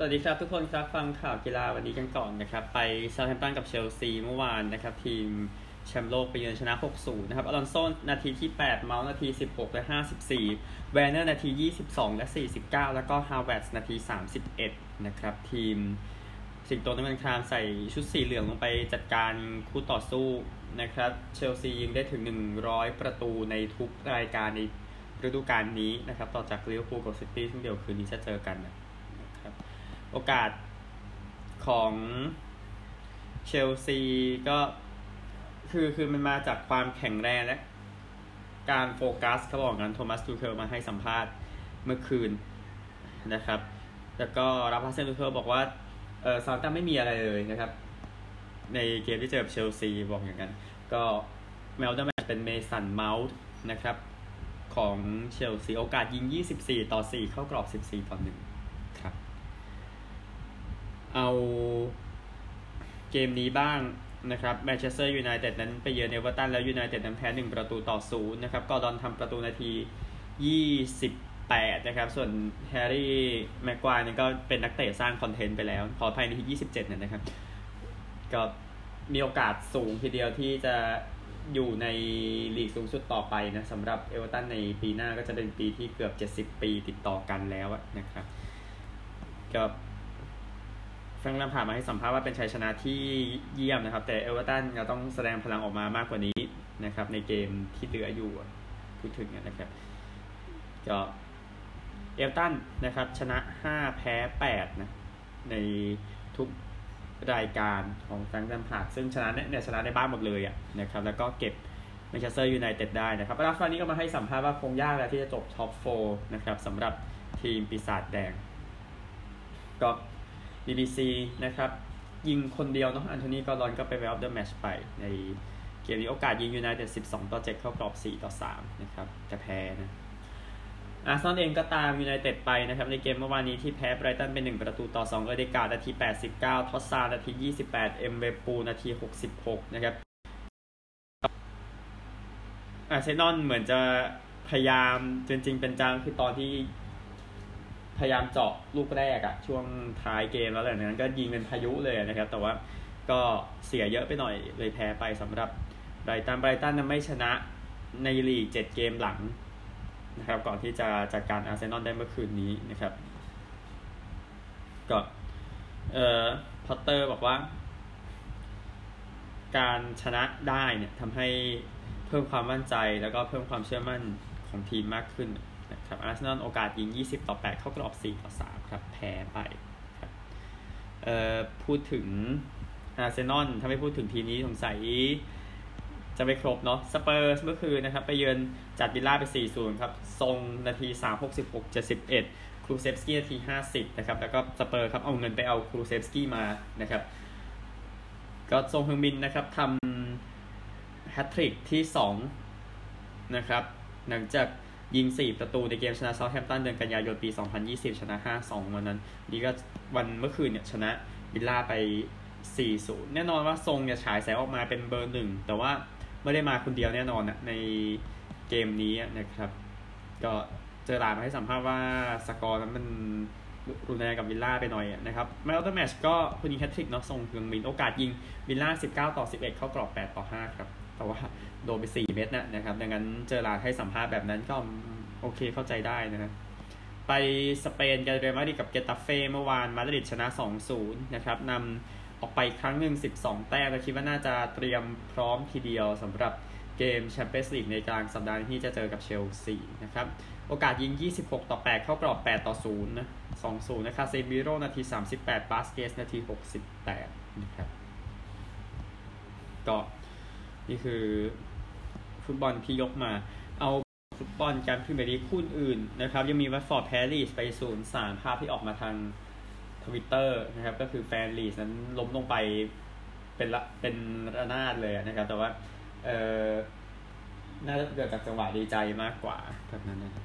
สวัสดีครับทุกคนครับฟังข่าวกีฬาวันนี้กันก่อนนะครับ ไปเซาแธมป์ตันกับเชลซีเมื่อวานนะครับ ทีมแชมป์โลกไปเยือนชนะ 6-0 นะครับอลอนโซนาทีที่ 8 เมาท์นาที 16 และ 54 แวร์เนอร์นาที 22 และ 49 แล้วก็ฮาแวร์ตซ์นาที 31 นะครับ ทีมสิงโตน้ำเงินครามใส่ชุดสีเหลืองลงไปจัดการคู่ต่อสู้นะครับเชลซียิงได้ถึง 100 ประตูในทุกรายการในฤดูกาลนี้นะครับต่อจากลิเวอร์พูลกับซิตี้ซึ่งเดี๋ยวคืนนี้จะเจอกันนะ โอกาสของเชลซีก็คือคือมันมาจากความแข็งแรงและการโฟกัสเขาบอกงั้นโทมัสทูเคิลมาให้สัมภาษณ์เมื่อคืนนะครับ แล้วก็ราล์ฟฮาเซนฮึทเทิลบอกว่าเออเซาแธมป์ตันไม่มีอะไรเลยนะครับ ในเกมที่เจอเชลซีบอกอย่างนั้น ก็แมลเดอร์แมนเป็นเมสันเมาท์นะครับ ของเชลซีโอกาสยิง 24 ต่อ 4 เข้ากรอบ 14 ต่อ 1 เอาเกมนี้บ้างนะครับแมนเชสเตอร์ยูไนเต็ดนั้นไปเยือนเอเวอร์ตันแล้วยูไนเต็ดนั้นแพ้ 1 ประตูต่อ0นะครับกอร์ดอนทำประตูนาที 28 นะครับ ส่วนแฮร์รี่แม็กไกวร์นี่ก็เป็นนักเตะสร้าง content ไปแล้ว ขอภายในที่ 27เนี่ยนะครับ ก็มีโอกาสสูงทีเดียวที่จะอยู่ในลีกสูงสุดต่อไปนะสำหรับเอเวอร์ตันในปีหน้าก็จะเป็นปีที่เกือบ 70 ปีติดต่อกันแล้วนะครับก็ แฟรงค์ลัมพาร์ดมาให้สัมภาษณ์ว่าเป็นชัยชนะที่เยี่ยมนะครับ แต่เอเวอร์ตันก็ต้องแสดงพลังออกมามากกว่านี้นะครับ ในเกมที่เหลืออยู่พูดถึงนะครับก็เอเวอร์ตันนะครับ ชนะ 5 แพ้8นะในทุกรายการของแฟรงค์ลัมพาร์ดซึ่งชนะเนี่ยชนะในบ้านหมดเลยอะนะครับ แล้วก็เก็บแมนเชสเตอร์ยูไนเต็ดได้นะครับราฟานี้ก็มาให้สัมภาษณ์ว่าคงยากแล้วที่จะจบท็อปโฟนะครับสำหรับทีมปีศาจแดงก็ BBC นะครับยิงคนเดียวเนาะอันโทนีก็รอนก็ไปแวลเดอร์แมชไปในเกมนี้โอกาสยิงยูไนเต็ด12 ต่อ 7 เข้ากรอบ 4 ต่อ 3 นะครับแต่แพ้นะอาร์เซนอลเองก็ตามยูไนเต็ดไปนะครับ ในเกมเมื่อวานนี้ที่แพ้ไบรตันเป็น 1 ประตูต่อ 2 โอเดการ์ดนาที 89 ทรอสซาร์นาที 28 เอ็มเวปูนาที 66 นะครับอาร์เซนอลเหมือนจะพยายามจริงๆจังจังคือตอนที่ พยายามเจาะลูกแรกอะช่วงท้ายเกมแล้วหลังจากนั้นก็ยิงเป็นพายุเลยนะครับ แต่ว่าก็เสียเยอะไปหน่อยเลยแพ้ไปสำหรับไบรตันไบรตันนั้นไม่ชนะในลีกเจ็ดเกมหลังนะครับก่อนที่จะจัดการอาร์เซนอลได้เมื่อคืนนี้นะครับก็เอ่อพอตเตอร์บอกว่า การชนะได้เนี่ยทำให้เพิ่มความมั่นใจแล้วก็เพิ่มความเชื่อมั่นของทีมมากขึ้น ครับอาร์เซนอลโอกาสยิง 20 ต่อ 8 เข้ากรอบ 4 ต่อ 3 ครับ แพ้ไปครับเอ่อพูดถึงอาร์เซนอลถ้าไม่พูดถึงทีมนี้สงสัยจะไม่ครบเนาะสเปอร์สเมื่อคืนนะครับ ไปเยือนจัดวิลล่าไป 4-0 ครับ ซนนาที 3 66 71 คูลูเซฟสกี้นาที 50 นะครับ แล้วก็สเปอร์ครับ เอาเงินไปเอาคูลูเซฟสกี้มานะครับ ก็ซนฮึงมินนะครับทำแฮตทริกที่ 2 นะครับ หลังจาก ยิง 4 ประตูในเกมชนะเซาท์แฮมป์ตันเดือนกันยายนปี 2020 ชนะ 5-2 วันนั้น นี่ก็วันเมื่อคืนเนี่ยชนะวิลล่าไป 4-0 แน่นอนว่าทรงเนี่ยฉายแสงออกมาเป็นเบอร์หนึ่ง แต่ว่าไม่ได้มาคนเดียวแน่นอนนะในเกมนี้นะครับ ก็เจอหลานมาให้สัมภาษณ์ว่าสกอร์นั้นมันรุนแรงกับวิลล่าไปหน่อยนะครับแมตช์แมชก็คุณยิงแฮตทริกเนาะส่งถึงมินโอกาสยิงวิลล่า19 ต่อ 11 เข้ากรอบ 8 ต่อ 5 ครับ แต่ว่า โดนไป4เม็ดนะนะครับ ดังนั้นเจอลาให้สัมภาษณ์แบบนั้นก็โอเคเข้าใจได้นะครับไปสเปนกันเรอัลมาดริดกับเกตาเฟ่เมื่อวานมาดริดชนะ 2-0 นะครับนำออกไปครั้งหนึ่ง 12 แต้มและคิดว่าน่าจะเตรียมพร้อมทีเดียวสำหรับเกมแชมเปี้ยนส์ลีกในกลางสัปดาห์ที่จะเจอกับเชลซีนะครับ โอกาสยิง 26 ต่อ 8 เข้ากรอบ 8 ต่อ 0 นะ 2-0 นะครับกาเซมิโรนาที 38 บาสเกสนาที 68 นะครับ ก็นี่คือ ฟุตบอลที่ยกมา เอาฟุตบอลการพรีเมียร์ลีกคู่อื่นนะครับ ยังมีวัตฟอร์ดแพ้ลีดส์ไป0-3ภาพที่ออกมาทางทวิตเตอร์นะครับ ก็คือแฟนลีดส์นั้นล้มลงไปเป็นละเป็นระนาดเลยนะครับ แต่ว่าเออน่าจะเกิดจากจังหวะดีใจมากกว่าแบบนั้นนะครับ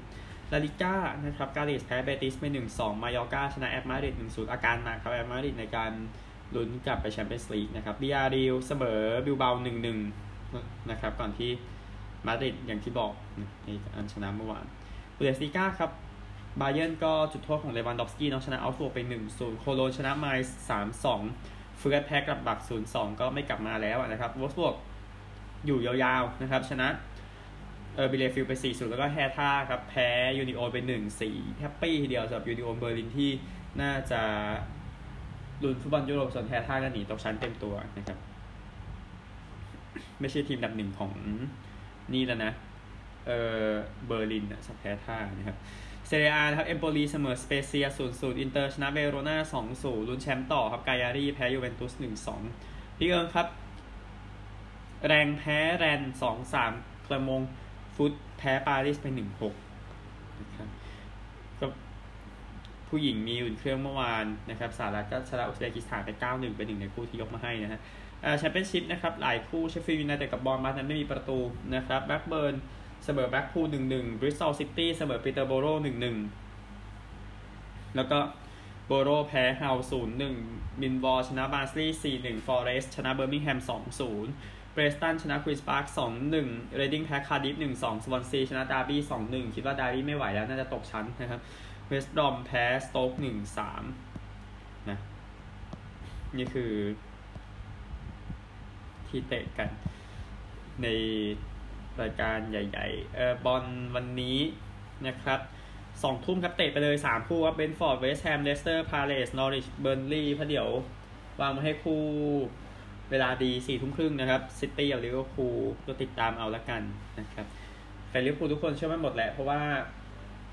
ลาลิก้านะครับกาดิซแพ้เบติสไปหนึ่งสองมายอร์กาชนะแอตมาดริดหนึ่งศูนย์อาการหนักครับแอตมาดริดในการลุ้นกลับไปแชมเปี้ยนส์ลีกนะครับบียาร์เรอัลเสมอบิลเบาหนึ่งหนึ่งนะครับก่อนที่ มาดริดอย่างที่บอกในการชนะเมื่อวานบุนเดสลีก้าครับบาเยิร์นก็จุดโทษของเลวันดอฟสกี้นะชนะเอาก์สบวร์กไป1-0โคโลญชนะไมนซ์3-2เฟือร์ทแพ้กลัดบัค0-2ก็ไม่กลับมาแล้วนะครับโวล์ฟสบวร์กอยู่ยาวๆนะครับ ชนะเออบีเลเฟลด์ไป4-0แล้วก็แฮร์ธ่าครับ แพ้ยูนิโอนไป1-4 happy ทีเดียวสำหรับยูนิโอนเบอร์ลินที่น่าจะลุ้นฟุตบอลยุโรปส่วนแฮร์ธ่าก็หนีตกชั้นเต็มตัวนะครับ ไม่ใช่ทีมอันดับหนึ่งของ นี่แล้วนะเออเบอร์ลินอะสำหรับแฮร์ธ่านะครับเซเรียนะครับเอมโปลีเสมอสเปเซีย0-0อินเตอร์ชนะเวโรนา2-0ลุ้นแชมป์ต่อครับกายารีแพ้ยูเวนตุส1-2ลีกเอิงครับ แร็งส์แพ้แรนส์2-3แกลร์มงต์ฟุตแพ้ปารีสไป1-6นะครับก็ผู้หญิงมีอุ่นเครื่องเมื่อวานนะครับสหรัฐก็ชนะอุซเบกิสถานไป9-1เป็นหนึ่งในคู่ที่ยกมาให้นะฮะ แชมเปี้ยนชิพนะครับหลายคู่เชฟฟิลด์ยูไนเต็ดกับบอร์นมัธนั้นไม่มีประตูนะครับแบล็กเบิร์นเสมอแบล็กพูลหนึ่งหนึ่งบริสตอลซิตี้เสมอปีเตอร์โบโรหนึ่งหนึ่งแล้วก็โบโรแพ้ฮัลล์ศูนย์หนึ่งมิลล์วอลล์ชนะบาร์นสลีย์สี่หนึ่งฟอเรสต์ชนะเบอร์มิงแฮมสองศูนย์เพรสตันชนะควีนส์ปาร์คสองหนึ่งเรดดิ้งแพ้คาร์ดิฟหนึ่งสองสวอนซีชนะดาร์บี้สองหนึ่งคิดว่าดาร์บี้ไม่ไหวแล้วน่าจะตกชั้นนะครับเวสต์บรอมแพ้สโต๊กหนึ่งสามนะนี่คือ ที่เตะกัน ในรายการใหญ่ๆเออบอลวันนี้นะครับสองทุ่มครับเตะไปเลยสามคู่ครับเบรนท์ฟอร์ดเวสต์แฮมเลสเตอร์พาเลซนอริชเบอร์นลีย์พะเดี๋ยววางมาให้คู่เวลาดีสี่ทุ่มครึ่งนะครับซิตี้กับลิเวอร์พูลก็ติดตามเอาละกันนะครับแฟนลิเวอร์พูลทุกคนเชื่อมั่นหมดแหละเพราะว่า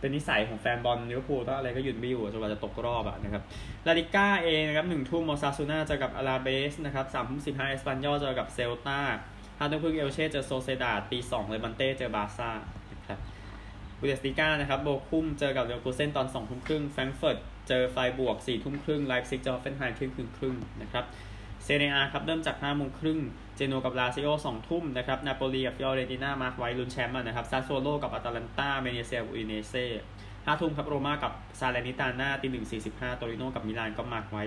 เป็นนิสัยของแฟนบอลลิเวอร์พูลถ้าอะไรก็หยุดไม่อยู่จนกว่าจะตกรอบอะนะครับลาลิก้าเองนะครับหนึ่งทุ่มมอซาซูน่าเจอกับอาราเบสนะครับสามทุ่มสิบห้าเอสปันยอลเจอกับเซลตาฮาร์ดพึ่งเอลเช่เจอโซเซดาตีสองเลยบันเต้เจอบาซ่านะครับบูเดสติก้านะครับโบคุ้มเจอกับเลวกูเซนตอนสองทุ่มครึ่งแฟรงก์เฟิร์ตเจอไฟบวกสี่ทุ่มครึ่งไลฟ์ซิกเจอเฟนไฮม์ครึ่งครึ่งครึ่งนะครับเซเนียครับเริ่มจากห้าโมงครึ่ง จโนกับลาซิโอสองทุ่มนะครับ นาโปลีกับฟิออเรติน่ามาร์คไว้ลุ้นแชมป์นะครับ ซาโซโลกับอาตาลันตาเมเนเซียอุอิเนเซ่ห้าทุ่มครับโรม่ากับซาแลร์นิตาน่าตีหนึ่งสี่สิบห้าโตริโนกับมิลานก็ mark ไว้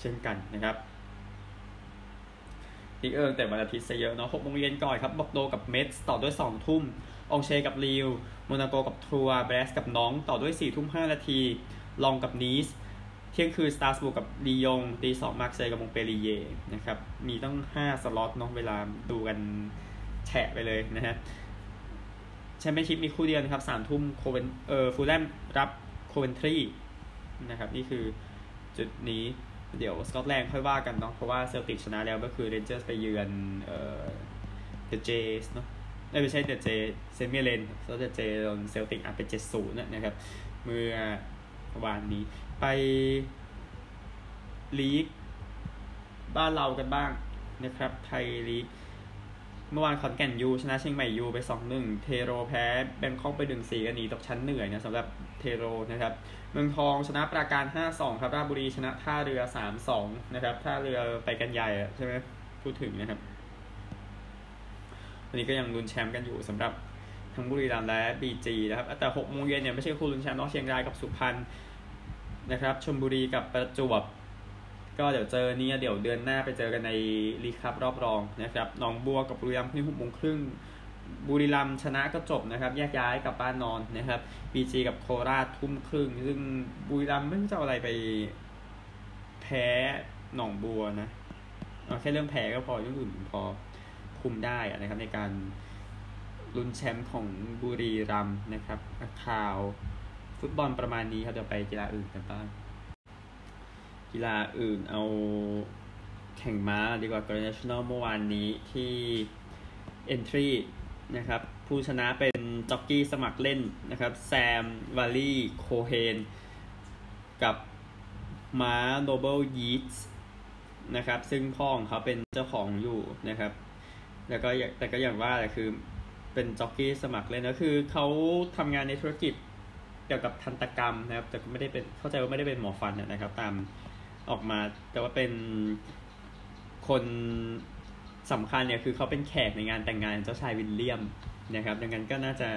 เช่นกันนะครับลีกเอิงแต่วันอาทิตย์ซะเยอะเนาะหกโมงเย็นก่อนครับบอร์กโดซ์กับเมตซ์ต่อด้วยสองทุ่ม อองเช่กับลีลล์โมนาโกกับทรัวส์เบรสต์กับน็องต์ต่อด้วยสี่ทุ่มห้านาที ล็องส์กับนีซ เที่ยงคืนสตราส์บูร์กกับลียงตีสองมาร์กเซยกับมงต์เปลลิเย่ร์นะครับ มีต้องห้าสล็อตเนาะเวลาดูกันแฉะไปเลยนะฮะแชมเปี้ยนชิพมีคู่เดียวนะครับสามทุ่มโคเวนเอ่อฟูลแลมรับโคเวนทรีนะครับ นี่คือจุดนี้เดี๋ยวสกอตแลนด์ค่อยว่ากันเนาะเพราะว่าเซลติกชนะแล้วก็คือเรนเจอร์สไปเยือนเอ่อเดอะเจสเนาะไม่ใช่เดอะเจเซมิเลนเดอะเจโดนเซลติกอัดไปเจ็ดศูนย์นะครับเมื่อวานนี้ ไปลีกบ้านเรากันบ้างนะครับ ไทยลีก เมื่อวานขอนแก่นยูชนะเชียงใหม่ยูไปสองหนึ่งเทโรแพ้แบงคอกไปดึงสี่กันหนีตกชั้นเหนื่อยนะสำหรับเทโรนะครับ เมืองทองชนะปราการห้าสองครับ ราชบุรีชนะท่าเรือสามสองนะครับ ท่าเรือไปกันใหญ่ใช่ไหมพูดถึงนะครับวันนี้ก็ยังลุ้นแชมป์กันอยู่สำหรับทั้งบุรีรัมย์และบีจีนะครับแต่หกโมงเย็นเนี่ยไม่ใช่คู่ลุ้นแชมป์นอกเชียงรายกับสุพรรณ นะครับชลบุรีกับประจวบ ก็เดี๋ยวเจอเนี่ยเดี๋ยวเดือนหน้าไปเจอกันในลีคัพรอบรองนะครับหนองบัวกับบุรีรัมย์ที่หกโมงครึ่งบุรีรัมย์ชนะก็จบนะครับ แยกย้ายกลับบ้านนอนนะครับบีจีกับโคราชทุ่มครึ่ง ซึ่งบุรีรัมย์ไม่รู้จะเอาอะไรไปแพ้หนองบัวนะเอาแค่เรื่องแพ้ก็พอเรื่องอื่นพอคุมได้นะครับ ในการลุ้นแชมป์ของบุรีรัมย์นะครับข่าว ฟุตบอลประมาณนี้ครับเดี๋ยวไปกีฬาอื่นกันบ้างกีฬาอื่นเอาแข่งม้าดีกว่า g r a n d National เมื่อวานนี้ที่ Aintree นะครับ ผู้ชนะเป็นจ็อกกี้สมัครเล่นนะครับ แซม เวลีย์โคเฮน กับม้าโนเบิลยีตส์นะครับ ซึ่งพ่อของเขาเป็นเจ้าของอยู่นะครับ แล้วก็แต่ก็อย่างว่าแหละคือเป็นจ็อกกี้สมัครเล่นก็คือเขาทำงานในธุรกิจ เกี่ยวกับทันตกรรมนะครับ แต่ไม่ได้เป็นเข้าใจว่าไม่ได้เป็นหมอฟันนะครับ ตามออกมาแต่ว่าเป็นคนสำคัญเนี่ยคือเขาเป็นแขกในงานแต่งงานเจ้าชายวิลเลียมนะครับ ดังนั้นก็น่าจะ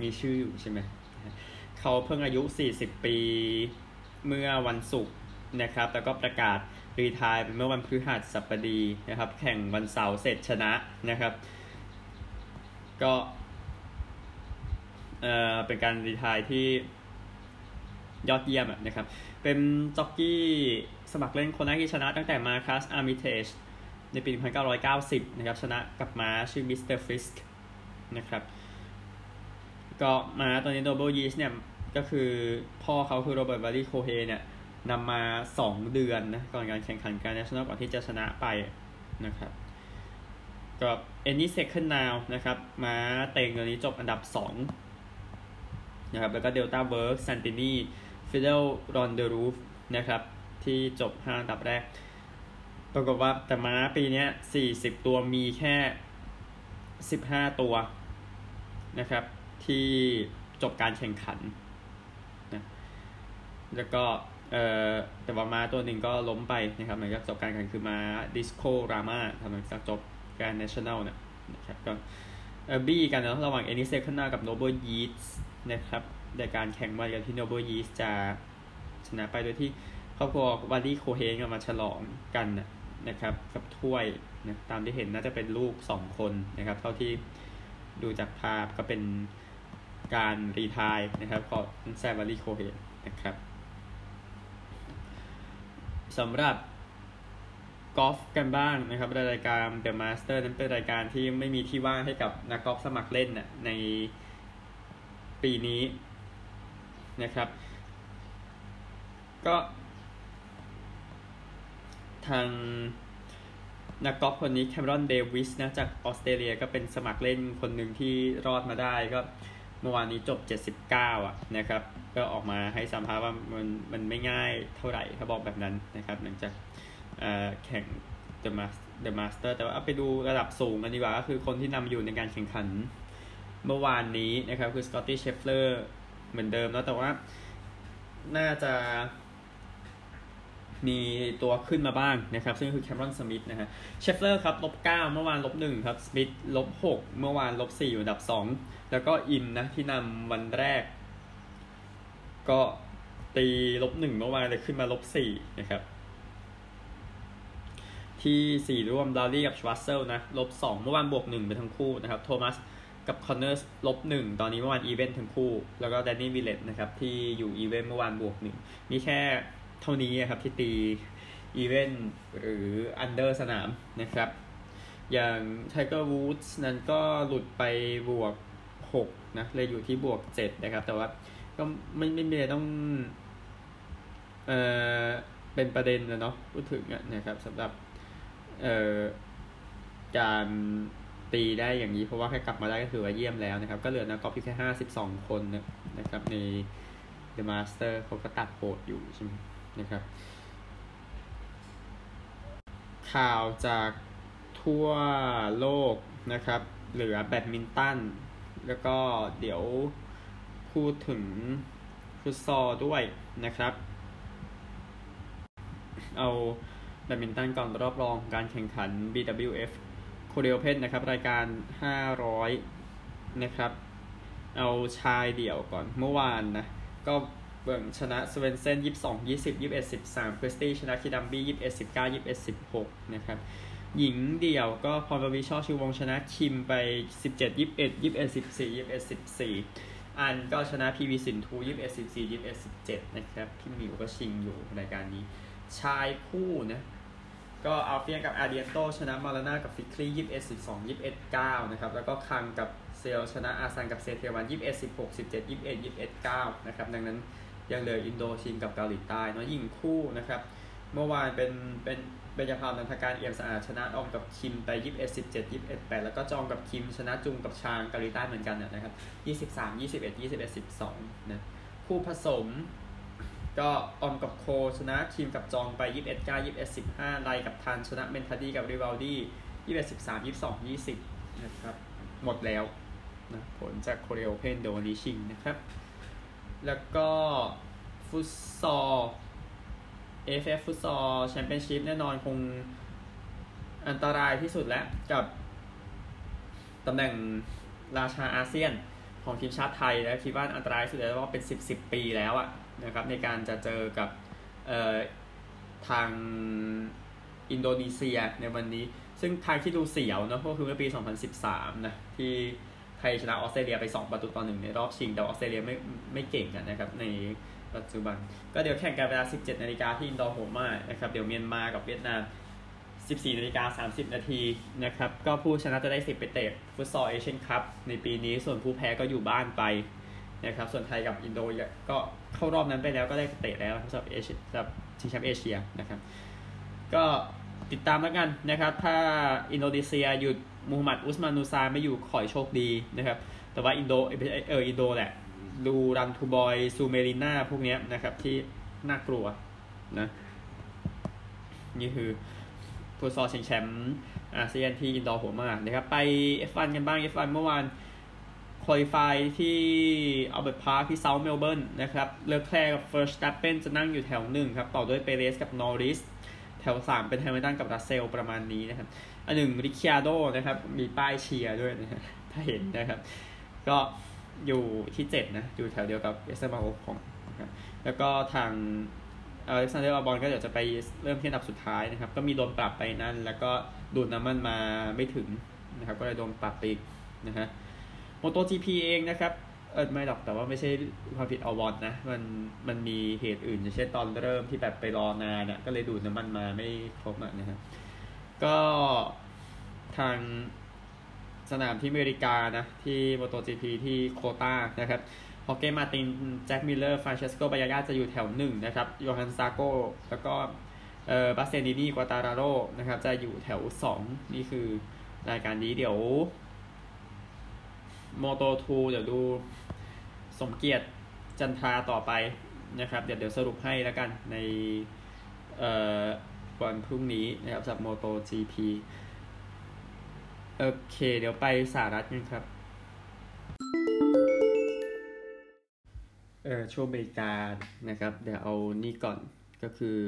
มีชื่ออยู่ใช่ไหมเขาเพิ่งอายุ 40 ปีเมื่อวันศุกร์นะครับ แล้วก็ประกาศรีทายเมื่อวันพฤหัสบดีนะครับ แข่งวันเสาร์เสร็จชนะนะครับ ก็ เอ่อเป็นการ retire ที่ยอดเยี่ยมนะครับ เป็นจ็อกกี้สมัครเล่นคนแรกที่ชนะตั้งแต่มาร์คัสอาร์มิเทจในปี 1990 นะครับ ชนะกับม้าชื่อมิสเตอร์ฟิสก์นะครับ ก็ม้าตัวนี้โนเบิลยีตส์เนี่ย ก็คือพ่อเขาคือโรเบิร์ตเวลีย์โคเฮนเนี่ยนำมา 2 เดือนนะ ก่อนการแข่งขันการนชั่นแนลก่อนที่จะชนะไปนะครับ ก็ any second now นะครับ ม้าเต็งตัวนี้จบอันดับ 2 นะครับแล้วก็ Delta Work Santini Fidel Ron the Roof นะครับที่จบ5อันดับแรก ปรากฏว่าแต่ม้าปีนี้ 40 ตัวมีแค่ 15 ตัวนะครับ ที่จบการแข่งขันนะแล้วก็เอ่อแต่ว่าม้าตัวหนึ่งก็ล้มไปนะครับหลังจากจบการแข่งคือม้า Discorama ทำหลังจากจบการ national เนี่ยนะครับก็เออบี้กันนะระหว่าง Any Second Now กับ Noble Yeats นะครับในการแข่งวันกันที่ Noble Yeats จะชนะไปโดยที่ครอบครัววารีโคเฮงมาฉลองกันนะครับ กับถ้วยนะตามที่เห็นน่าจะเป็นลูกสองคนนะครับ เท่าที่ดูจากภาพก็เป็นการรีทายนะครับของแซวารีโคเฮนนะครับสำหรับกอล์ฟกันบ้างนะครับรายการ The Master นั้นเป็นรายการที่ไม่มีที่ว่างให้กับนักกอล์ฟสมัครเล่นน่ะใน ปีนี้นะครับ ก็ทางนักกอล์ฟคนนี้แคมรอนเดวิสนะจากออสเตรเลียก็เป็นสมัครเล่นคนหนึ่งที่รอดมาได้ก็เมื่อวานนี้จบ 79 อะนะครับ ก็ออกมาให้สัมภาษณ์ว่ามันมันไม่ง่ายเท่าไหร่เขาบอกแบบนั้นนะครับ หลังจากแข่ง The Master The Master แต่ว่าเอาไปดูระดับสูงกันดีกว่าก็คือคนที่นำอยู่ในการแข่งขัน เมื่อวานนี้นะครับคือสกอตตี้เชฟเลอร์เหมือนเดิมแล้วแต่ว่าน่าจะมีตัวขึ้นมาบ้างนะครับ ซึ่งคือแคมรอนสมิธนะฮะเชฟเลอร์ครับลบเก้าเมื่อวานลบหนึ่งครับสมิธลบหกเมื่อวานลบสี่อยู่อันดับสองแล้วก็อิมนะที่นำวันแรก ก็ตีลบหนึ่งเมื่อวานเลยขึ้นมาลบสี่นะครับ ที่4ร่วมลาวรี่กับชวัตเซลนะลบ2เมื่อวานบวก1ไปทั้งคู่นะครับ โทมัส กับคอนเนอร์สลบ1ตอนนี้เมื่อวาน even ทั้งคู่ แล้วก็แดนนี่วิเลตนะครับ ที่อยู่ even เมื่อวานบวก1มีแค่เท่านี้ครับที่ตี even หรือ under สนามนะครับ อย่างไทเกอร์วูดส์นั้นก็หลุดไปบวก6นะเลยอยู่ที่บวก7นะครับ แต่ว่าก็ไม่ไม่มีอะไรต้อง เอ่อ เป็นประเด็นนะเนาะพูดถึงนะครับสำหรับ เอ่อ การ ตีได้อย่างนี้เพราะว่าแค่กลับมาได้ก็ถือว่าเยี่ยมแล้วนะครับ ก็เหลือนักกอล์ฟแค่ห้าสิบสองคนนะครับ ใน The Master เขาก็ตัดโหดอยู่ใช่ไหมนะครับ ข่าวจากทั่วโลกนะครับ เหลือแบดมินตัน แล้วก็เดี๋ยวพูดถึงฟุตซอลด้วยนะครับ เอาแบดมินตันก่อนรอบรองการแข่งขัน BWF Korea Open นะครับ รายการ 500 นะครับ เอาชายเดี่ยวก่อนเมื่อวานนะ ก็เวิงชนะสเวนเซน22 20 21 13คริสตี้ชนะคิดัมบี้21 19 21 16 นะครับ หญิงเดี่ยวก็พรปวิชอชิววงชนะคิมไป 17 21 21 14 21 14อันก็ชนะพีวีสินทู21 14 21 17นะครับ พี่มิวก็ชิงอยู่รายการนี้ ชายคู่นะ ก็อัลเฟียกับอาเดียโตชนะมาราน่ากับฟิกลี่ยี่สิบเอ็ดสิบสองยี่สิบเอ็ดเก้านะครับ แล้วก็คังกับเซลชนะอาซันกับเซเทวันยี่สิบเอ็ดสิบหกสิบเจ็ดยี่สิบเอ็ดยี่สิบเอ็ดเก้านะครับ ดังนั้นยังเหลืออินโดชินกับเกาหลีใต้เนาะยิงคู่นะครับ เมื่อวานเป็นเป็นเบญจพรนันทการเอี่ยมสะอาดชนะออมกับคิมไปยี่สิบเอ็ดสิบเจ็ดยี่สิบเอ็ดแปดแล้วก็จองกับคิมชนะจุงกับชางเกาหลีใต้เหมือนกันนะครับยี่สิบสามยี่สิบเอ็ดยี่สิบเอ็ดสิบสองนะคู่ผสม ก็ออมกับโคชนะทีมกับจองไป 21 9 21 15ไลกับทันชนะเมนทาดีกับริวัลดี้21 13 22 20 นะครับ หมดแล้วนะผลจาก Korea Open โดนีชิงนะครับ แล้วก็ฟุตซอล AFF ฟุตซอลแชมเปี้ยนชิพแน่นอนคงอันตรายที่สุดแล้วกับตำแหน่งราชาอาเซียนของทีมชาติไทยแล้วคิดว่าอันตรายสุดแล้วว่าเป็น 10 10 ปีแล้วอะ นะครับในการจะเจอกับทางอินโดนีเซียในวันนี้ ซึ่งทางที่ดูเสียวนะก็คือเมื่อปี 2013 นะ ที่ไทยชนะออสเตรเลียไป 2 ประตูต่อหนึ่งในรอบชิง แต่ออสเตรเลียไม่ไม่เก่งกันนะครับ ในปัจจุบัน ก็เดี๋ยวแข่งกันเวลา 17 นาฬิกาที่อินดอร์หัวหมากนะครับ เดี๋ยวเมียนมากับเวียดนาม 14 นาฬิกา 30 นาทีนะครับ ก็ผู้ชนะจะได้สิทธิ์ไปเตะฟุตซอลเอเชียนคัพในปีนี้ ส่วนผู้แพ้ก็อยู่บ้านไป นะครับส่วนไทยกับอินโดก็เข้ารอบนั้นไปแล้วก็ได้เตะแล้วสำหรับเอเชียสำหรับชิงแชมป์เอเชียนะครับ ก็ติดตามแล้วกันนะครับ ถ้าอินโดนีเซียหยุดมูฮัมหมัดอุสมานูซาไม่อยู่ขอยโชคดีนะครับ แต่ว่าอินโดเอออินโดแหละดูรันทูบอยซูเมริน่าพวกนี้นะครับที่น่ากลัวนะนี่คือฟุตซอลชิงแชมป์อาเซียนที่อินดอร์หัวหมากนะครับ ไป F1 กันบ้าง F1 เมื่อวาน qualify ที่อัลเบิร์ตพาร์คที่เซาท์เมลเบิร์นนะครับเลอแคลร์กับเวอร์สตัปเปนจะนั่งอยู่แถวหนึ่งครับ ต่อด้วยเปเรสกับนอริสแถวสามเป็นแฮมิลตันกับรัสเซลประมาณนี้นะครับ อันหนึ่งริค i าโดนะครับ มีป้ายเชียร์ด้วยนะถ้าเห็นนะครับ ก็อยู่ที่เจ็ดนะ อยู่แถวเดียวกับเอสเตอร์มาโอของนะครับแล้วก็ทางเอเล็กซานเดอร์อัลบอนก็เดี๋ยวจะไปเริ่มที่อันดับสุดท้ายนะครับ ก็มีโดนปรับไปนั่น แล้วก็ดูดน้ำมันมาไม่ถึงนะครับ ก็เลยโดนปรับไปอีกนะฮะ MotoGP เองนะครับเออไม่หรอกแต่ว่าไม่ใช่ความผิดอัลบอนนะ มันมันมีเหตุอื่นอย่างเช่นตอนเริ่มที่แบบไปรอนานเนี่ยก็เลยดูดน้ำมันมาไม่ครบนะฮะก็ทางสนามที่อเมริกานะ ที่ MotoGP ที่โคตานะครับฮอร์เกมาร์ตินแจ็คมิลเลอร์ฟรานเชสโกบายาญาจะอยู่แถวหนึ่งนะครับโยฮันซาโกแล้วก็เอ่อบาสเตียนินีกวาตาราโรนะครับจะอยู่แถวสองนี่คือรายการนี้เดี๋ยว Moto2เดี๋ยวดูสมเกียรติจันทราต่อไปนะครับ เดี๋ยวเดี๋ยวสรุปให้แล้วกันในเอ่อวันพรุ่งนี้นะครับสำหรับโมโต GP โอเค เดี๋ยวไปสหรัฐกันครับเออช่วงเบรกานะครับ เดี๋ยวเอานี่ก่อนก็คือ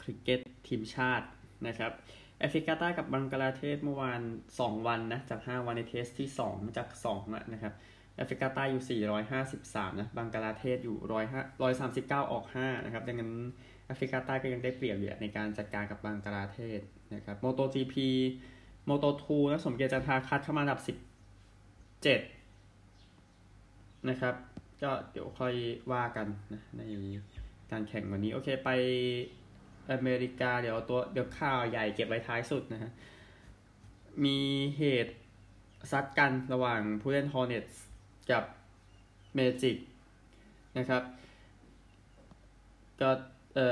คริกเก็ตทีมชาตินะครับ แอฟริกาใต้กับบังกลาเทศเมื่อวาน 2 วันนะ จาก 5 วันในเทสที่ 2 จาก2อะนะครับแอฟริกาใต้อยู่ 453 นะบังกลาเทศอยู่100 139 ออก 5 นะครับ ดังนั้นแอฟริกาใต้ก็ยังได้เปรียบอยู่ในการจัดการกับบังกลาเทศนะครับโมโต GP โมโตทูนะ สมเกียรติจันทาคัดเข้ามาอันดับ 17 นะครับ ก็เดี๋ยวค่อยว่ากันนะในการแข่งวันนี้ โอเคไป อเมริกาเดี๋ยวตัวเดี๋ยวข่าวใหญ่เก็บไว้ท้ายสุดนะฮะ มีเหตุซัดกันระหว่างผู้เล่น Hornets กับ Magic นะครับ ก็เอ่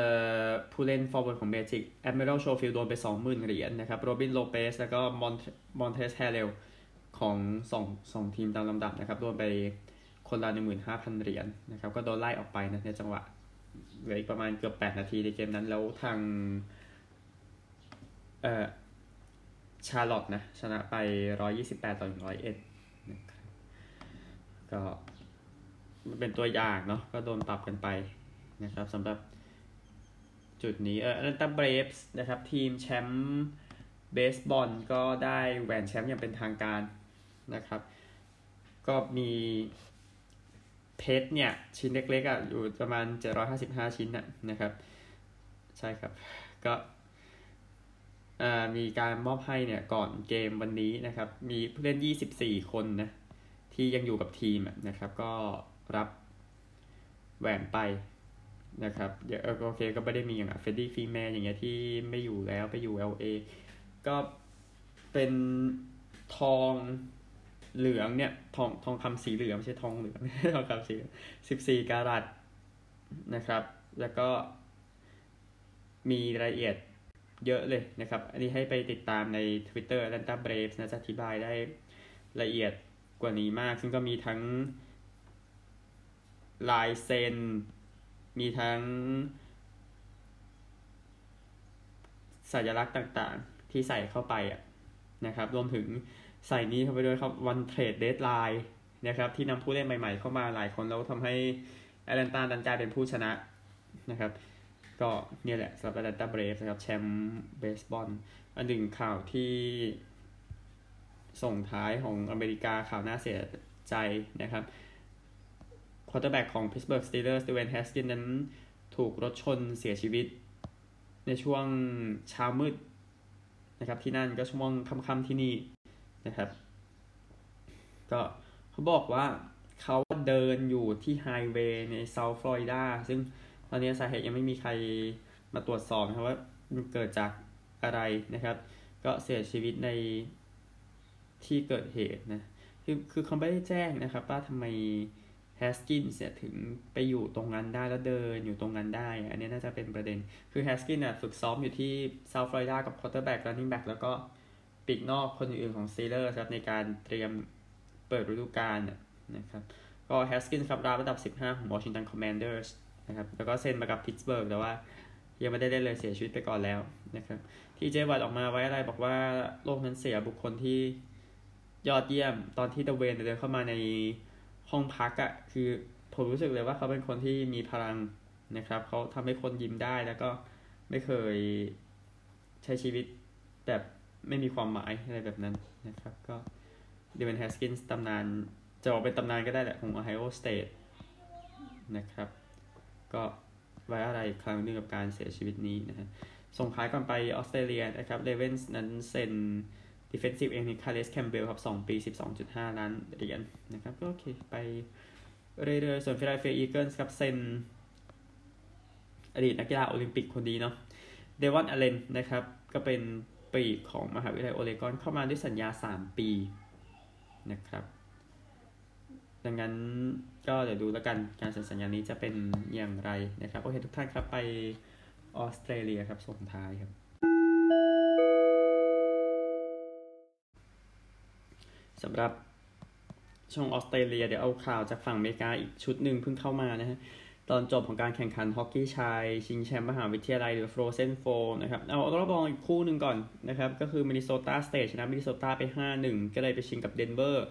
อผู้เล่น forward ของ Magic Admiral Schofield โดนไป 20,000 เหรียญนะครับโรบินโลเปสแล้วก็มอนมอนเทสแฮเรลของสองสองทีมตามลำดับนะครับโดนไปคนละ15,000 เหรียญนะครับ ก็โดนไล่ออกไปนะในจังหวะ เหลืออีกประมาณเกือบแปดนาทีในเกมนั้น แล้วทางเอ่อชาร์ลอตนะ ชนะไปร้อยยี่สิบแปดต่อหนึ่งร้อยเอ็ดนะครับก็มันเป็นตัวอย่างเนาะก็โดนปรับกันไปนะครับสำหรับจุดนี้เออแลนตันเบรฟส์นะครับ ทีมแชมป์เบสบอลก็ได้แหวนแชมป์อย่างเป็นทางการนะครับ ก็มี เพชรเนี่ย ชิ้นเล็กๆอะอยู่ประมาณ 755 ชิ้นนะนะครับ ใช่ครับ ก็มีการมอบให้เนี่ยก่อนเกมวันนี้นะครับ มีผู้เล่น 24 คนนะ ที่ยังอยู่กับทีมนะครับ ก็รับแหวนไปนะครับเดี๋ยวโอเคก็ไม่ได้มีอย่างเฟรดดี้ ฟรีแมนอย่างเงี้ยที่ไม่อยู่แล้วไปอยู่ LA ก็เป็นทอง เหลืองเนี่ยทองทองคำสีเหลืองไม่ใช่ทองเหลืองทองคำสีสิบสี่การัตนะครับ แล้วก็มีรายละเอียดเยอะเลยนะครับ อันนี้ให้ไปติดตามใน Twitter Atlanta Braves นะจะอธิบายได้ละเอียดกว่านี้มาก ซึ่งก็มีทั้งลายเซนมีทั้ง สัญลักษณ์ต่างๆที่ใส่เข้าไปอะนะครับ รวมถึง ใส่นี้เข้าไปด้วยครับวันเทรดเดทไลน์นะครับที่นำผู้เล่นใหม่ๆเข้ามาหลายคนแล้วทำให้แอตแลนตาดันกลายเป็นผู้ชนะนะครับก็เนี่ยแหละสำหรับแอตแลนตาเบรฟส์นะครับแชมป์เบสบอลอันหนึ่งข่าวที่ส่งท้ายของอเมริกาข่าวน่าเสียใจนะครับ quarterback ของ Pittsburgh Steelers ดเวย์นแฮสกินส์นั้นถูกรถชนเสียชีวิต ในช่วงเช้ามืดนะครับที่นั่นก็ช่วงค่ำๆที่นี่ นะครับ ก็เขาบอกว่าเขาเดินอยู่ที่ไฮเวย์ในเซาท์ฟลอริดาซึ่งตอนนี้สาเหตุยังไม่มีใครมาตรวจสอบนะครับว่ามันเกิดจากอะไรนะครับ ก็เสียชีวิตในที่เกิดเหตุนะคือคือเขาไม่ได้แจ้งนะครับว่าทำไมแฮสกินส์เนี่ยถึงไปอยู่ตรงนั้นได้แล้วเดินอยู่ตรงนั้นได้ อันนี้น่าจะเป็นประเด็น คือแฮสกินส์น่ะฝึกซ้อมอยู่ที่เซาท์ฟลอริดากับ quarterback running back แล้วก็ ปีกนอกคนอื่นของสตีลเลอร์สครับในการเตรียมเปิดฤดูกาลนะครับก็แฮสกินส์ครับดราฟต์อันดับ 15 ของวอชิงตันคอมมานเดอร์สนะครับแล้วก็เซ็นมากับพิตสเบิร์กแต่ว่ายังไม่ได้เล่นเลยเสียชีวิตไปก่อนแล้วนะครับทีเจวัตต์ออกมาไว้อาลัยบอกว่าโลกนั้นเสียบุคคลที่ยอดเยี่ยมตอนที่ดเวย์นเดินเข้ามาในห้องพักอะ่ะคือผมรู้สึกเลยว่าเขาเป็นคนที่มีพลังนะครับเขาทำให้คนยิ้มได้แล้วก็ไม่เคยใช้ชีวิตแบบ ไม่มีความหมายอะไรแบบนั้นนะครับ ก็ดเวย์นแฮสกินส์ตำนาน จะบอกเป็นตำนานก็ได้แหละของ Ohio State นะครับ ก็ไว้อาลัยครั้งนึงกับการเสียชีวิตนี้นะฮะส่งท้ายก่อนไปออสเตรเลียนะครับเรเวนส์นั้นเซ็น Defensive เองนี่คาร์เลสแคมเบลครับ 2 ปี 12.5 ล้านเหรียญนะครับ ก็โอเค ไปเรื่อยๆ ส่วนฟิลาเดลเฟียอีเกิลส์ครับเซ็น อดีตนักกีฬาโอลิมปิกคนดีเนาะเดวอนอเลนนะครับ ก็เป็น ปีกของมหาวิทยาลัยโอเรกอนเข้ามาด้วยสัญญา 3 ปีนะครับ ดังนั้นก็เดี๋ยวดูแล้วกันการเซ็นสัญญานี้จะเป็นอย่างไรนะครับ โอเคทุกท่านครับไปออสเตรเลียครับส่งท้ายครับสำหรับช่องออสเตรเลียเดี๋ยวเอาข่าวจากฝั่งอเมริกาอีกชุดหนึ่งเพิ่งเข้ามานะฮะ ตอนจบของการแข่งขันฮอกกี้ชายชิงแชมป์มหาวิทยาลัยหรือ Frozen Four นะครับ เอารอบรองอีกคู่หนึ่งก่อนนะครับ ก็คือมินนิโซตาสเตทชนะมินนิโซตาไป 5-1 ก็เลยไปชิงกับเดนเวอร์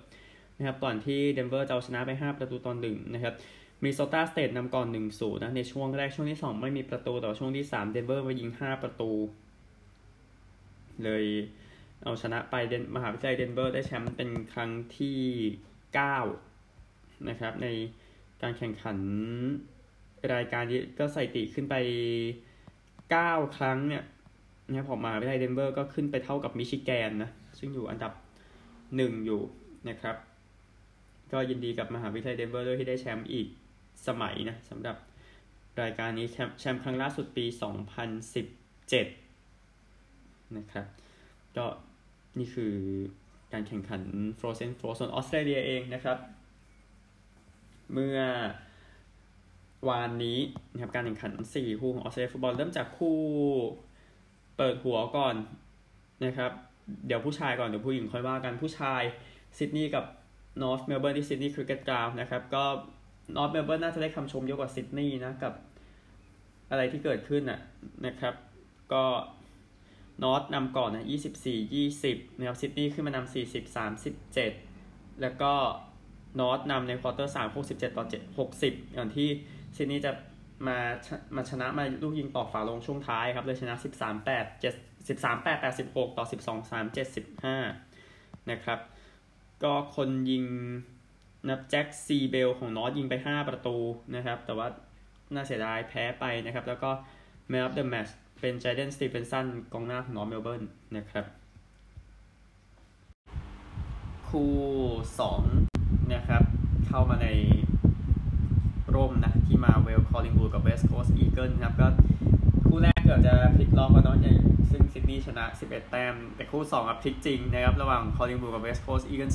นะครับก่อนที่เดนเวอร์จะเอาชนะไป 5 ประตูต่อหนึ่งนะครับมินนิโซตาสเตทนำก่อน 1-0 นะ ในช่วงแรกช่วงที่ 2 ไม่มีประตูแต่ช่วงที่3เดนเวอร์มายิง 5 ประตู เลยเอาชนะไปเดนมหาวิทยาลัยเดนเวอร์ได้แชมป์เป็นครั้งที่ 9 นะครับในการแข่งขัน รายการนี้ก็สถิติขึ้นไป 9 ครั้งเนี่ยนะครับผมมหาวิทยาลัยเดนเวอร์ก็ขึ้นไปเท่ากับมิชิแกนนะ ซึ่งอยู่อันดับ 1 อยู่นะครับ ก็ยินดีกับมหาวิทยาลัยเดนเวอร์ด้วยที่ได้แชมป์อีกสมัยนะสำหรับรายการนี้แชมป์ครั้งล่าสุดปี 2017 นะครับ ก็นี่คือการแข่งขัน Frozen Four ส่วนออสเตรเลียเองนะครับ เมื่อ วานนี้นะครับการแข่งขัน 4 คู่ของออสเตรเลียฟุตบอลเริ่มจากคู่เปิดหัวก่อนนะครับ เดี๋ยวผู้ชายก่อนเดี๋ยวผู้หญิงค่อยว่ากันผู้ชายซิดนีย์กับนอร์ทเมลเบิร์นที่ซิดนีย์คริกเก็ตกราวนะครับก็นอร์ทเมลเบิร์นน่าจะได้คำชมเยอะกว่าซิดนีย์นะกับอะไรที่เกิดขึ้นน่ะนะครับ ก็นอตนำก่อนนะ24 20นะครับซิดนีย์ขึ้นมานำ40 37 แล้วก็นอตนำในควอเตอร์3 67ต่อ7 60ก่อนที่ ซินีย์จะมามาชนะมาลูกยิงต่อฝาลงช่วงท้ายครับเลยชนะ 13 8 7 13 8 86 ต่อ 12 3 75นะครับ ก็คนยิงนำแจ็คซีเบลของนอร์ทยิงไป 5 ประตูนะครับ แต่ว่าน่าเสียดายแพ้ไปนะครับ แล้วก็ Man of the Match เป็นไจเดนสตีเฟนสันกองหน้าของนอร์ทเมลเบิร์นนะครับ คู่ 2 นะครับ เข้ามาใน ร่มนะที่มาเวลคอลลิงวูดกับเวสต์โคสต์อีเกิลครับก็คู่แรกเกือบจะพลิกล็อกกันเนาะซึ่งซิดนีย์ชนะ 11 แต้ม แต่คู่2กลับพลิกจริงนะครับระหว่างคอลลิงวูดกับเวสต์โคสต์อีเกิล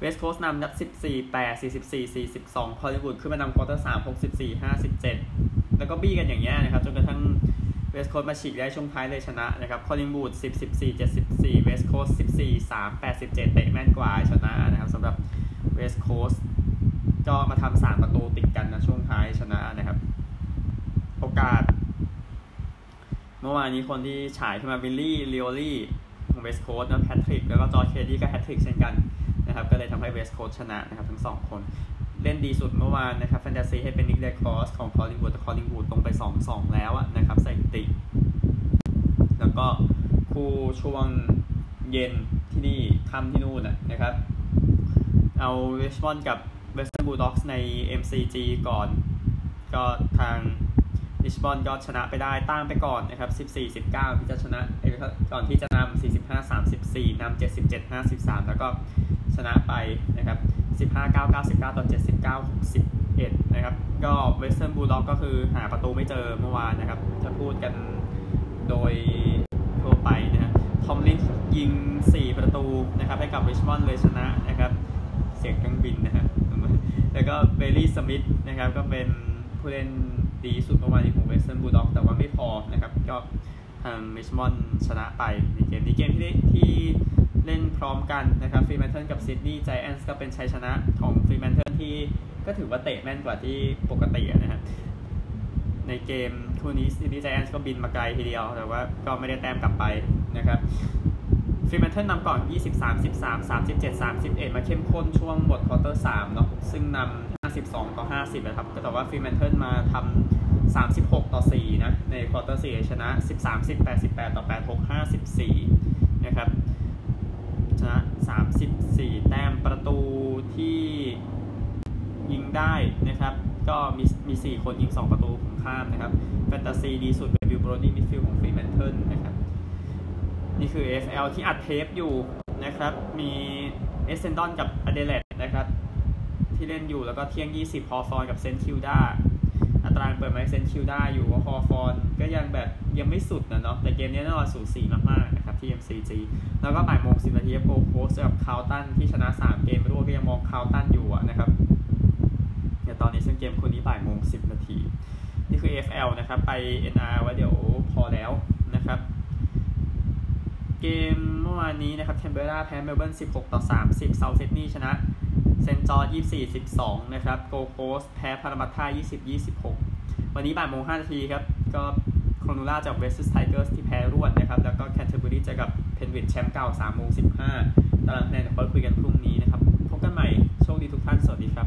เวสต์โคสต์นำนับ 14 8 44 42 คอลลิงวูดขึ้นมานำ quarter 3 64 57 แล้วก็บี้กันอย่างเงี้ยนะครับจนกระทั่งเวสต์โคสต์มาฉีกได้ช่วงท้ายเลยชนะนะครับคอลลิงวูด10 14 74เวสต์โคสต์14 3 87เตะแม่นกว่าชนะนะครับสำหรับเวสต์โคสต์ก็มาทำสามต กันนะช่วงท้ายชนะนะครับ โอกาส เมื่อวานนี้คนที่ฉายขึ้นมาวิลลี่ลิโอลี่ของเวสโคสนะแพทริกแล้วก็จอร์เคดี้ก็แฮตทริกเช่นกันนะครับก็เลยทำให้เวสโคสชนะนะครับทั้งสองคนเล่นดีสุดเมื่อวานนะครับแฟนตาซีให้เป็นนิกเดคอสของคอลลิงวูดแต่คอลลิงวูดลงไป 2-2 แล้วนะครับใส่ติ แล้วก็คู่ช่วงเย็นที่นี่ค่ำที่นู่นนะครับ เอาเวสมอนกับ เวสต์บูลด็อกส์ใน MCG ก่อน ก็ทางลิชบอนก็ชนะไปได้ตั้งไปก่อนนะครับ 14-19 ที่จะชนะก่อนที่จะนำ45-34นำ77-53 แล้วก็ชนะไปนะครับ 15-9 99 ต่อ 79 61 นะครับ ก็เวสเทิร์นบูลด็อกก็คือหาประตูไม่เจอเมื่อวานนะครับถ้าพูดกันโดยทั่วไปนะฮะทอมลินยิง 4 ประตูนะครับให้กับริชมอนด์เลยชนะนะครับ เสียงเครื่องบินนะฮะ แล้วก็เบลลี่สมิธนะครับก็เป็นผู้เล่นดีสุดเมื่อวานนี้ของเวสเทิร์นบูลด็อกแต่ว่าไม่พอนะครับก็ทางริชมอนด์ชนะไปในเกมนี้เกมที่ที่เล่นพร้อมกันนะครับฟรีแมนเทิลกับซิดนีย์ไจแอนส์ก็เป็นชัยชนะของฟรีแมนเทิลที่ก็ถือว่าเตะแม่นกว่าที่ปกตินะฮะในเกมคู่นี้ซิดนีย์ไจแอนส์ก็บินมาไกลทีเดียว แต่ว่าก็ไม่ได้แต้มกลับไปนะครับ ฟรีแมนเทิลนำก่อน23 13 37 31 มาเข้มข้นช่วงบท quarter 3เนาะซึ่งนำ52 ต่อ 50 นะครับ แต่ว่าฟรีแมนเทิลมาทำ 36 ต่อ 4 นะ ใน quarter 4ชนะ 13 10 88 ต่อ 86 54 นะครับ ชนะ 34 แต้มประตูที่ยิงได้นะครับ ก็มีมี 4 คนยิง 2 ประตูของข้ามนะครับ แฟนตาซีดีสุดเป็นบิลโบรดี้มิดฟิลด์ของฟรีแมนเทิลนะครับ นี่คือ FL ที่อัดเทปอยู่นะครับ มีเอสเซนดอนกับอเดเลดนะครับ ที่เล่นอยู่แล้วก็เที่ยง 20พอฟอนกับเซนคิวด้าอัตราเปิดไมเซนคิวด้าอยู่ว่าพอฟอนก็ยังแบบยังไม่สุดนะเนาะแต่เกมนี้แน่นอนสูสีมากๆนะครับที่ MCG แล้วก็บ่ายโมงสิบนาทีโกโพสกับคาวตันที่ชนะ 3 เกมรวดก็ยังมองคาวตันอยู่นะครับเดี๋ยวตอนนี้ซึ่งเกมคู่นี้บ่ายโมง10นาทีนี่คือ FL นะครับ ไป NR ไว้เดี๋ยวพอแล้วนะครับ เกมเมื่อวานนี้นะครับแคนเบราแพ้เมลเบิร์น16 ต่อ 30เซาท์ซิดนีย์ชนะเซนจอร์24 12 นะครับโกโคสแพ้พารามัตท่า20 26 วันนี้บ่ายโมง5นาทีครับ ก็โครนูล่าจากเวสต์ไทเกอร์สที่แพ้รวดนะครับ แล้วก็แคนเทอร์เบอรีเจอกับเพนวินแชมป์เก่า3โมง15ตารางคะแนนเดี๋ยวค่อยคุยกันพรุ่งนี้นะครับ พบกันใหม่ โชคดีทุกท่าน สวัสดีครับ